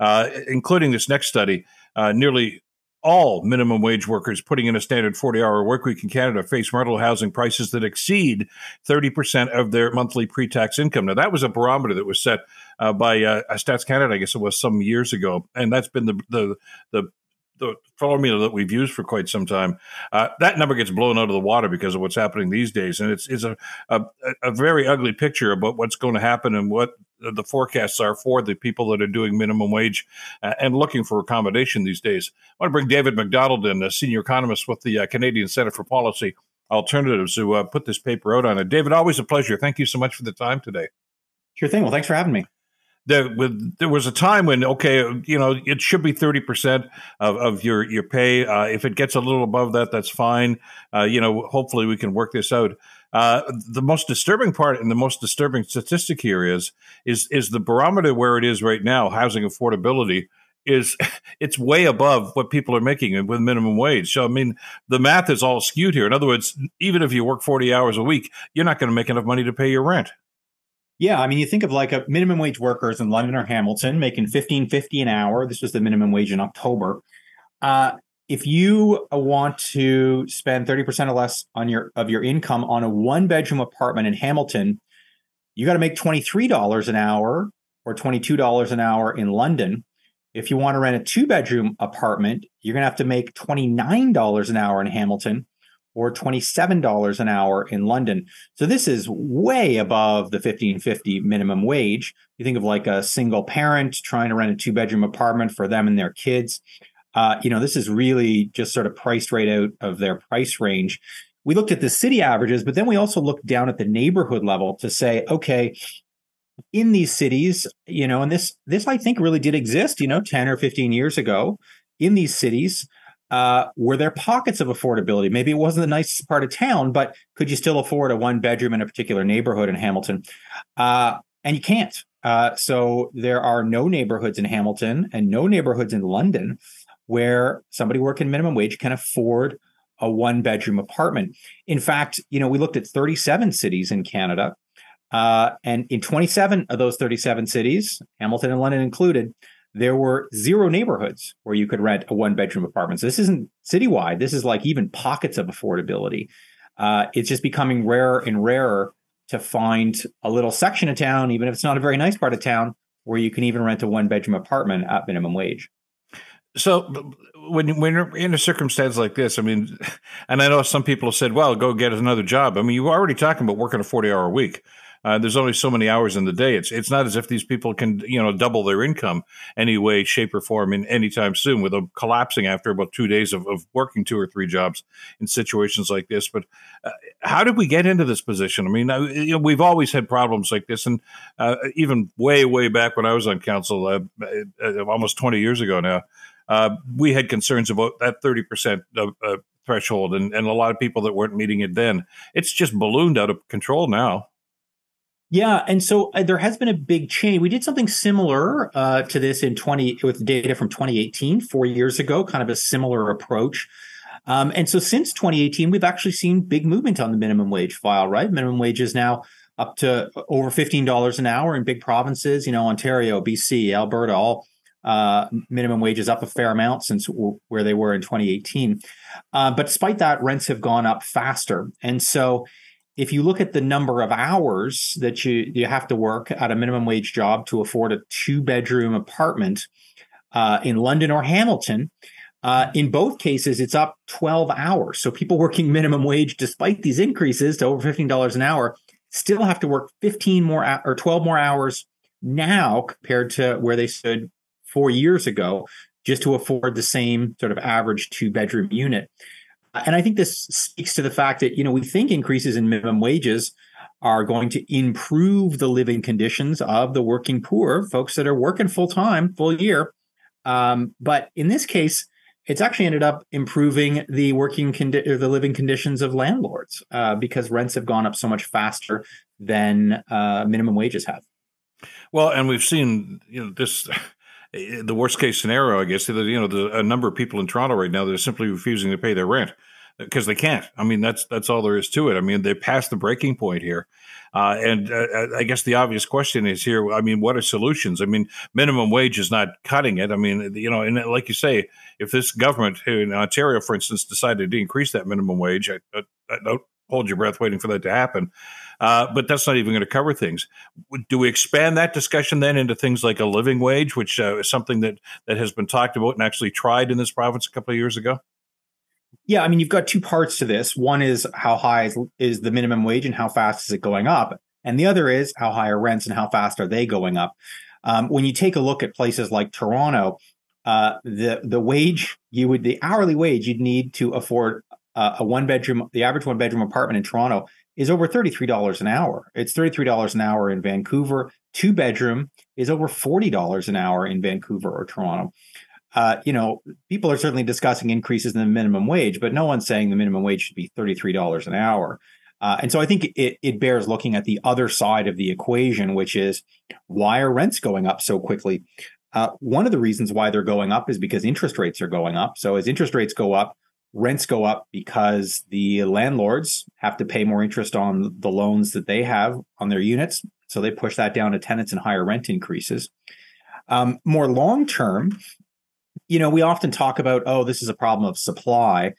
uh, including this next study. Uh, nearly all minimum wage workers putting in a standard 40 hour work week in Canada face rental housing prices that exceed 30% of their monthly pre tax income. Now, that was a barometer that was set uh, by uh, Stats Canada, I guess it was some years ago. And that's been the, the, the the formula that we've used for quite some time, uh, that number gets blown out of the water because of what's happening these days, and it's it's a a, a very ugly picture about what's going to happen and what the forecasts are for the people that are doing minimum wage uh, and looking for accommodation these days. I want to bring David Macdonald in, a senior economist with the uh, Canadian Center for Policy Alternatives, to uh, put this paper out on it. David, always a pleasure. Thank you so much for the time today. Sure thing. Well, thanks for having me there with there was a time when okay you know it should be 30% of, of your your pay. Uh, if it gets a little above that that's fine. Uh, you know hopefully we can work this out. Uh, the most disturbing part and the most disturbing statistic here is is is the barometer where it is right now housing affordability is it's way above what people are making with minimum wage. So i mean the math is all skewed here. In other words even if you work 40 hours a week you're not going to make enough money to pay your rent yeah, I mean, you think of like a minimum wage workers in London or Hamilton making fifteen fifty an hour. This was the minimum wage in October. Uh, if you want to spend thirty percent or less on your of your income on a one bedroom apartment in Hamilton, you got to make twenty three dollars an hour or twenty two dollars an hour in London. If you want to rent a two bedroom apartment, you're going to have to make twenty nine dollars an hour in Hamilton or $27 an hour in London. So this is way above the 1550 minimum wage. You think of like a single parent trying to rent a two bedroom apartment for them and their kids. Uh, you know, this is really just sort of priced right out of their price range. We looked at the city averages, but then we also looked down at the neighborhood level to say, okay, in these cities, you know, and this this I think really did exist, you know, 10 or 15 years ago in these cities, uh, were there pockets of affordability? Maybe it wasn't the nicest part of town, but could you still afford a one bedroom in a particular neighborhood in Hamilton? Uh, and you can't. Uh, so there are no neighborhoods in Hamilton and no neighborhoods in London where somebody working minimum wage can afford a one bedroom apartment. In fact, you know, we looked at 37 cities in Canada. Uh, and in 27 of those 37 cities, Hamilton and London included, there were zero neighborhoods where you could rent a one bedroom apartment. So this isn't citywide. This is like even pockets of affordability. Uh, it's just becoming rarer and rarer to find a little section of town, even if it's not a very nice part of town, where you can even rent a one bedroom apartment at minimum wage. So when when you're in a circumstance like this, I mean, and I know some people have said, "Well, go get another job." I mean, you're already talking about working a forty hour week. Uh, there's only so many hours in the day. It's it's not as if these people can you know double their income any way, shape, or form in any time soon. With them collapsing after about two days of, of working two or three jobs in situations like this. But uh, how did we get into this position? I mean, uh, you know, we've always had problems like this, and uh, even way way back when I was on council, uh, uh, almost 20 years ago now. we had concerns about that 30% threshold and, and a lot of people that weren't meeting it then. It's just ballooned out of control now. Yeah, and so uh, there has been a big change. We did something similar uh, to this in 20 with data from 2018, four years ago, kind of a similar approach. Um, and so since 2018, we've actually seen big movement on the minimum wage file. Right, minimum wage is now up to over $15 an hour in big provinces. You know, Ontario, BC, Alberta, all uh, minimum wages up a fair amount since w- where they were in 2018. Uh, but despite that, rents have gone up faster, and so if you look at the number of hours that you you have to work at a minimum wage job to afford a two bedroom apartment uh, in London or Hamilton, uh, in both cases it's up 12 hours. So people working minimum wage, despite these increases to over $15 an hour, still have to work 15 more or 12 more hours now compared to where they stood four years ago, just to afford the same sort of average two bedroom unit. And I think this speaks to the fact that, you know, we think increases in minimum wages are going to improve the living conditions of the working poor, folks that are working full time, full year. Um, but in this case, it's actually ended up improving the working condi- or the living conditions of landlords uh, because rents have gone up so much faster than uh, minimum wages have. Well, and we've seen you know this Eh, the worst case scenario, I guess, that you know, the, a number of people in Toronto right now that are simply refusing to pay their rent eh, because they can't. I mean, that's that's all there is to it. I mean, they're past the breaking point here, uh, and uh, uh, I guess the obvious question is here. I mean, what are solutions? I mean, minimum wage is not cutting it. I mean, eh, you know, and like you say, if this government in Ontario, for instance, decided to increase that minimum wage, I, I, I don't hold your breath waiting for that to happen. Uh, but that's not even going to cover things. Do we expand that discussion then into things like a living wage, which uh, is something that that has been talked about and actually tried in this province a couple of years ago? Yeah, I mean, you've got two parts to this. One is how high is, is the minimum wage and how fast is it going up, and the other is how high are rents and how fast are they going up. Um, when you take a look at places like Toronto, uh, the the wage you would the hourly wage you'd need to afford uh, a one bedroom the average one bedroom apartment in Toronto is over $33 an hour. It's $33 an hour in Vancouver. Two bedroom is over $40 an hour in Vancouver or Toronto. Uh, you know, people are certainly discussing increases in the minimum wage, but no one's saying the minimum wage should be $33 an hour. Uh, and so I think it, it bears looking at the other side of the equation, which is why are rents going up so quickly? Uh, one of the reasons why they're going up is because interest rates are going up. So as interest rates go up, rents go up because the landlords have to pay more interest on the loans that they have on their units. So they push that down to tenants and higher rent increases. Um, more long term, you know, we often talk about, oh, this is a problem of supply.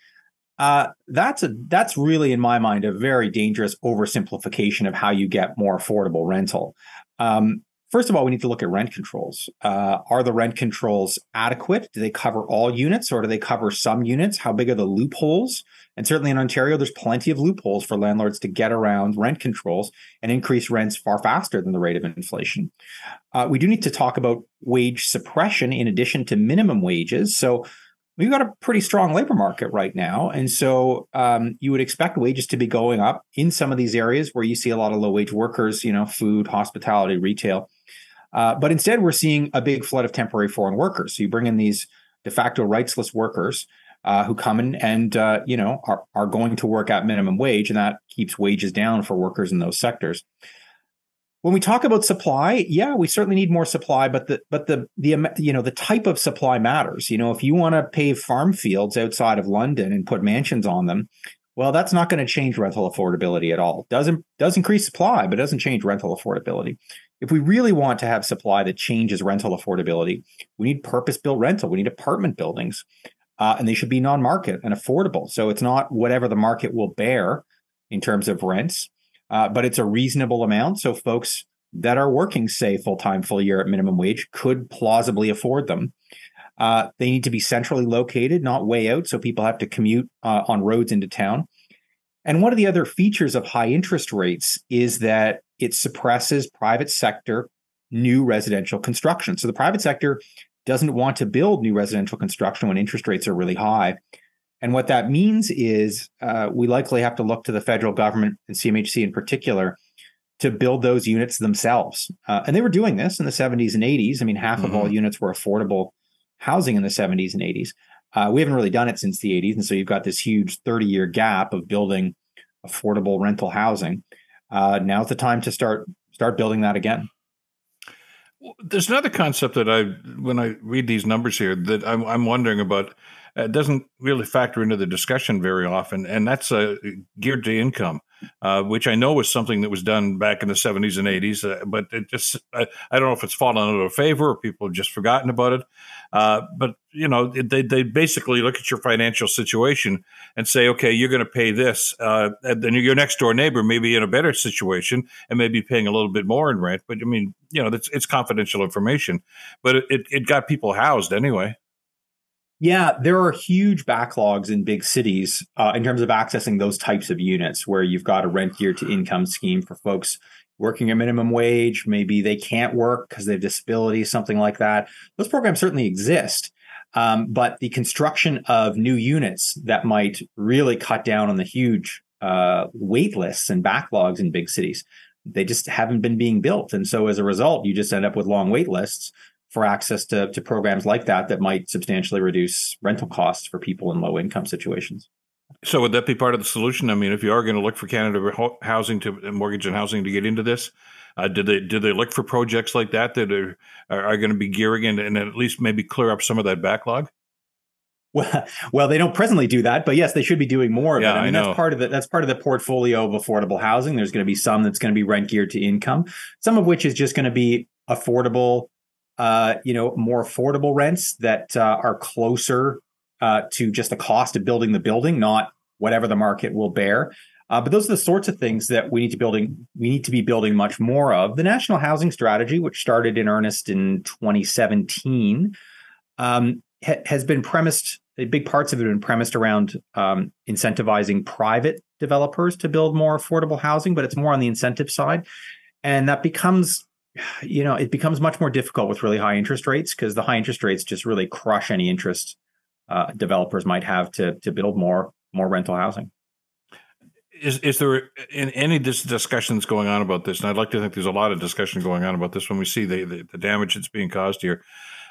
Uh, that's a that's really, in my mind, a very dangerous oversimplification of how you get more affordable rental. Um, First of all, we need to look at rent controls. Uh, are the rent controls adequate? Do they cover all units or do they cover some units? How big are the loopholes? And certainly in Ontario, there's plenty of loopholes for landlords to get around rent controls and increase rents far faster than the rate of inflation. Uh, we do need to talk about wage suppression in addition to minimum wages. So we've got a pretty strong labor market right now. And so um, you would expect wages to be going up in some of these areas where you see a lot of low wage workers, you know, food, hospitality, retail. Uh, but instead, we're seeing a big flood of temporary foreign workers. So you bring in these de facto rightsless workers uh, who come in and uh, you know are are going to work at minimum wage, and that keeps wages down for workers in those sectors. When we talk about supply, yeah, we certainly need more supply, but the but the the you know the type of supply matters. You know, if you want to pave farm fields outside of London and put mansions on them, well, that's not going to change rental affordability at all. Doesn't does increase supply, but doesn't change rental affordability if we really want to have supply that changes rental affordability, we need purpose built rental. We need apartment buildings, uh, and they should be non market and affordable. So it's not whatever the market will bear in terms of rents, uh, but it's a reasonable amount. So folks that are working, say, full time, full year at minimum wage could plausibly afford them. Uh, they need to be centrally located, not way out, so people have to commute uh, on roads into town. And one of the other features of high interest rates is that it suppresses private sector new residential construction. So the private sector doesn't want to build new residential construction when interest rates are really high. And what that means is uh, we likely have to look to the federal government and CMHC in particular to build those units themselves. Uh, and they were doing this in the 70s and 80s. I mean, half mm-hmm. of all mm-hmm. units were affordable housing in the 70s and 80s. Uh, we haven't really done it since the 80s. And so you've got this huge 30 year gap of building affordable rental housing uh, now's the time to start start building that again. There's another concept that I, when I read these numbers here, that I'm, I'm wondering about. It doesn't really factor into the discussion very often, and that's uh, geared to income uh, which I know was something that was done back in the 70s and 80s, uh, but it just, I, I, don't know if it's fallen out of favor or people have just forgotten about it. Uh, but, you know, they, they basically look at your financial situation and say, okay, you're going to pay this. Uh, and then your next door neighbor may be in a better situation and may be paying a little bit more in rent. But I mean, you know, it's, it's confidential information, but it, it got people housed anyway. Yeah, there are huge backlogs in big cities uh, in terms of accessing those types of units where you've got a rent geared to income scheme for folks working a minimum wage. Maybe they can't work because they have disabilities, something like that. Those programs certainly exist. Um, but the construction of new units that might really cut down on the huge uh, wait lists and backlogs in big cities, they just haven't been being built. And so as a result, you just end up with long wait lists for access to, to programs like that that might substantially reduce rental costs for people in low income situations. So would that be part of the solution? I mean, if you are going to look for Canada housing to mortgage and housing to get into this, uh, did they do they look for projects like that that are are, are going to be gearing and, and at least maybe clear up some of that backlog? Well, well, they don't presently do that, but yes, they should be doing more of yeah, it. I mean, I that's part of the that's part of the portfolio of affordable housing. There's going to be some that's going to be rent geared to income, some of which is just going to be affordable uh, you know, more affordable rents that uh, are closer uh, to just the cost of building the building, not whatever the market will bear. Uh, but those are the sorts of things that we need to building we need to be building much more of. The national housing strategy, which started in earnest in 2017, um, ha- has been premised. Big parts of it have been premised around um, incentivizing private developers to build more affordable housing, but it's more on the incentive side, and that becomes you know it becomes much more difficult with really high interest rates because the high interest rates just really crush any interest uh, developers might have to to build more more rental housing is is there in any dis- discussions going on about this? And I'd like to think there's a lot of discussion going on about this when we see the the, the damage that's being caused here.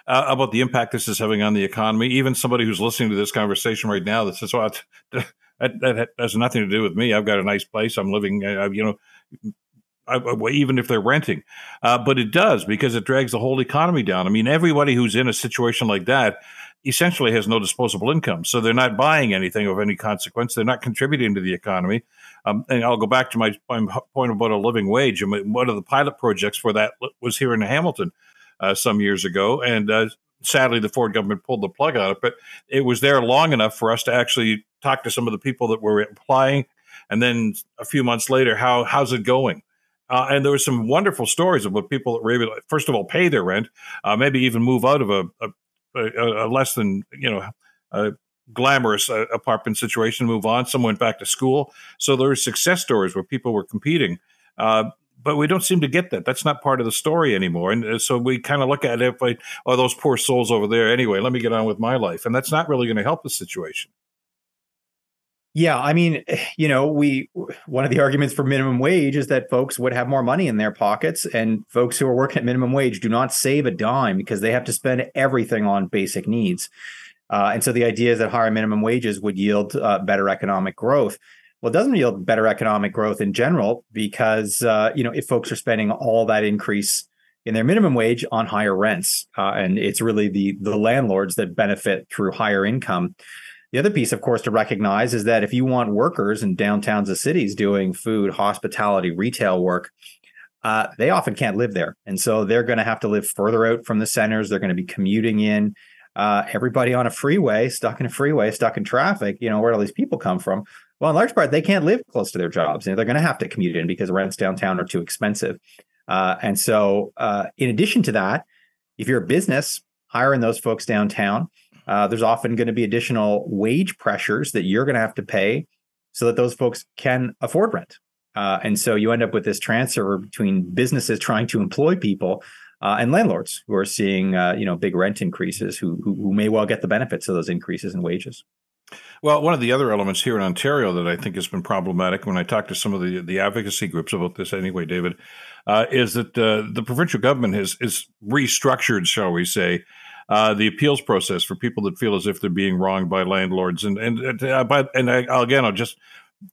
Uh, about the impact this is having on the economy. Even somebody who's listening to this conversation right now that says, "Well, that, that has nothing to do with me. I've got a nice place. I'm living. Uh, you know." Even if they're renting, uh, but it does because it drags the whole economy down. I mean, everybody who's in a situation like that essentially has no disposable income, so they're not buying anything of any consequence. They're not contributing to the economy, um, and I'll go back to my, my, point about a living wage. I mean, one of the pilot projects for that was here in Hamilton uh, some years ago, and uh, sadly, the Ford government pulled the plug on it. But it was there long enough for us to actually talk to some of the people that were applying, and then a few months later, how how's it going? Uh, and there were some wonderful stories about people that were able to, first of all, pay their rent, uh, maybe even move out of a, a, a, a less than you know glamorous uh, apartment situation, move on. Some went back to school. So there were success stories where people were competing. Uh, but we don't seem to get that. That's not part of the story anymore. And uh, so we kind of look at it like, oh, those poor souls over there. Anyway, let me get on with my life. And that's not really going to help the situation. Yeah, I mean, you know, we one of the arguments for minimum wage is that folks would have more money in their pockets, and folks who are working at minimum wage do not save a dime because they have to spend everything on basic needs. Uh, and so the idea is that higher minimum wages would yield uh, better economic growth. Well, it doesn't yield better economic growth in general because uh, you know if folks are spending all that increase in their minimum wage on higher rents, uh, and it's really the the landlords that benefit through higher income. The other piece, of course, to recognize is that if you want workers in downtowns of cities doing food, hospitality, retail work, uh, they often can't live there, and so they're going to have to live further out from the centers. They're going to be commuting in uh, everybody on a freeway, stuck in a freeway, stuck in traffic, you know, where all these people come from? Well, in large part, they can't live close to their jobs. You know, they're going to have to commute in because rents downtown are too expensive. Uh, and so, uh, in addition to that, if you're a business hiring those folks downtown, uh, there's often going to be additional wage pressures that you're going to have to pay so that those folks can afford rent. Uh, and so you end up with this transfer between businesses trying to employ people uh, and landlords who are seeing uh, you know big rent increases who, who, who may well get the benefits of those increases in wages. Well, one of the other elements here in Ontario that I think has been problematic when I talk to some of the, the advocacy groups about this anyway, David, uh, is that uh, the provincial government has is restructured, shall we say, uh, the appeals process for people that feel as if they're being wronged by landlords. And and uh, but, and I, again, I'll just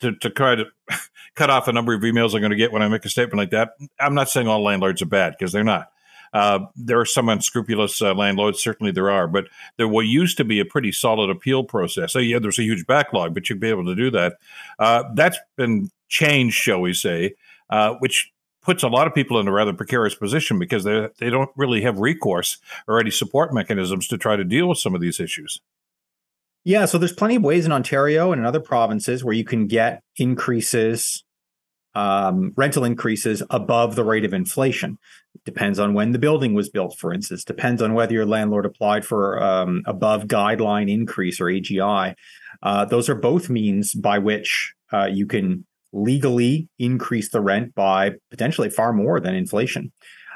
to, to try to cut off a number of emails I'm going to get when I make a statement like that. I'm not saying all landlords are bad because they're not. Uh, there are some unscrupulous uh, landlords, certainly there are, but there what used to be a pretty solid appeal process. So yeah, there's a huge backlog, but you'd be able to do that. Uh, that's been changed, shall we say, uh, which puts a lot of people in a rather precarious position because they they don't really have recourse or any support mechanisms to try to deal with some of these issues. Yeah, so there's plenty of ways in Ontario and in other provinces where you can get increases um, rental increases above the rate of inflation. Depends on when the building was built, for instance. Depends on whether your landlord applied for um, above guideline increase or AGI. Uh, those are both means by which uh, you can legally increase the rent by potentially far more than inflation.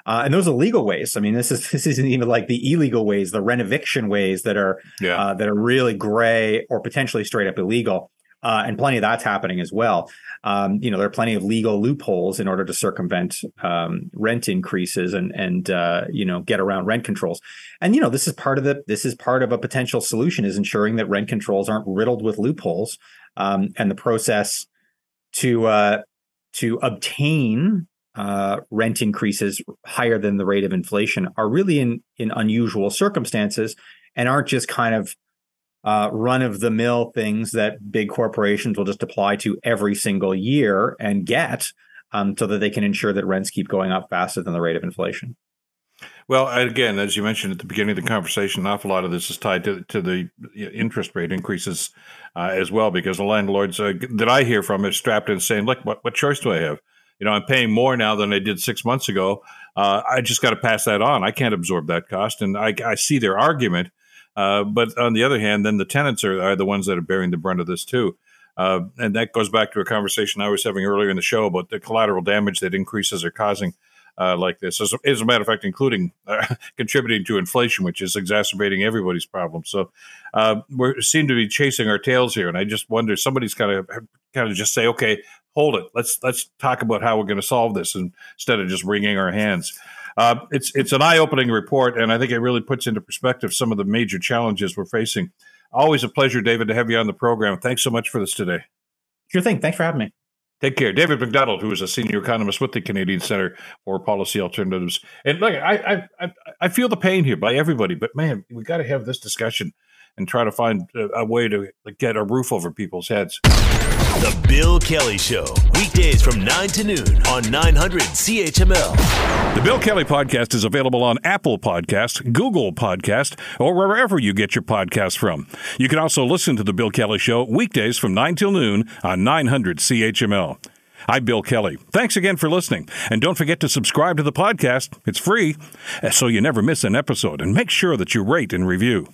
Uh, and those are legal ways. I mean, this is this isn't even like the illegal ways, the rent eviction ways that are yeah. uh, that are really gray or potentially straight up illegal. Uh, and plenty of that's happening as well. Um, you know, there are plenty of legal loopholes in order to circumvent um, rent increases and and uh, you know get around rent controls. And you know, this is part of the this is part of a potential solution is ensuring that rent controls aren't riddled with loopholes, um, and the process to uh, to obtain uh, rent increases higher than the rate of inflation are really in in unusual circumstances and aren't just kind of uh, run of the mill things that big corporations will just apply to every single year and get um, so that they can ensure that rents keep going up faster than the rate of inflation. Well, again, as you mentioned at the beginning of the conversation, an awful lot of this is tied to to the interest rate increases uh, as well, because the landlords uh, that I hear from are strapped in saying, "Look, what, what choice do I have? You know, I'm paying more now than I did six months ago. Uh, I just got to pass that on. I can't absorb that cost." And I, I see their argument, uh, but on the other hand, then the tenants are, are the ones that are bearing the brunt of this too. Uh, and that goes back to a conversation I was having earlier in the show about the collateral damage that increases are causing uh, like this. As, as, a matter of fact, including uh, contributing to inflation, which is exacerbating everybody's problems. So uh, we seem to be chasing our tails here, and I just wonder somebody's kind of kind of just say, okay, hold it, let's let's talk about how we're going to solve this instead of just wringing our hands. Uh, it's it's an eye opening report, and I think it really puts into perspective some of the major challenges we're facing. Always a pleasure, David, to have you on the program. Thanks so much for this today. Sure thing. Thanks for having me. Take care. David Macdonald, who is a senior economist with the Canadian Center for Policy Alternatives. And look, I, I, I feel the pain here by everybody, but man, we got to have this discussion and try to find a, way to get a roof over people's heads. The Bill Kelly Show, weekdays from 9 to noon on 900 CHML. The Bill Kelly Podcast is available on Apple Podcast, Google Podcast, or wherever you get your podcasts from. You can also listen to The Bill Kelly Show weekdays from 9 till noon on 900 CHML. I'm Bill Kelly. Thanks again for listening. And don't forget to subscribe to the podcast. It's free, so you never miss an episode. And make sure that you rate and review.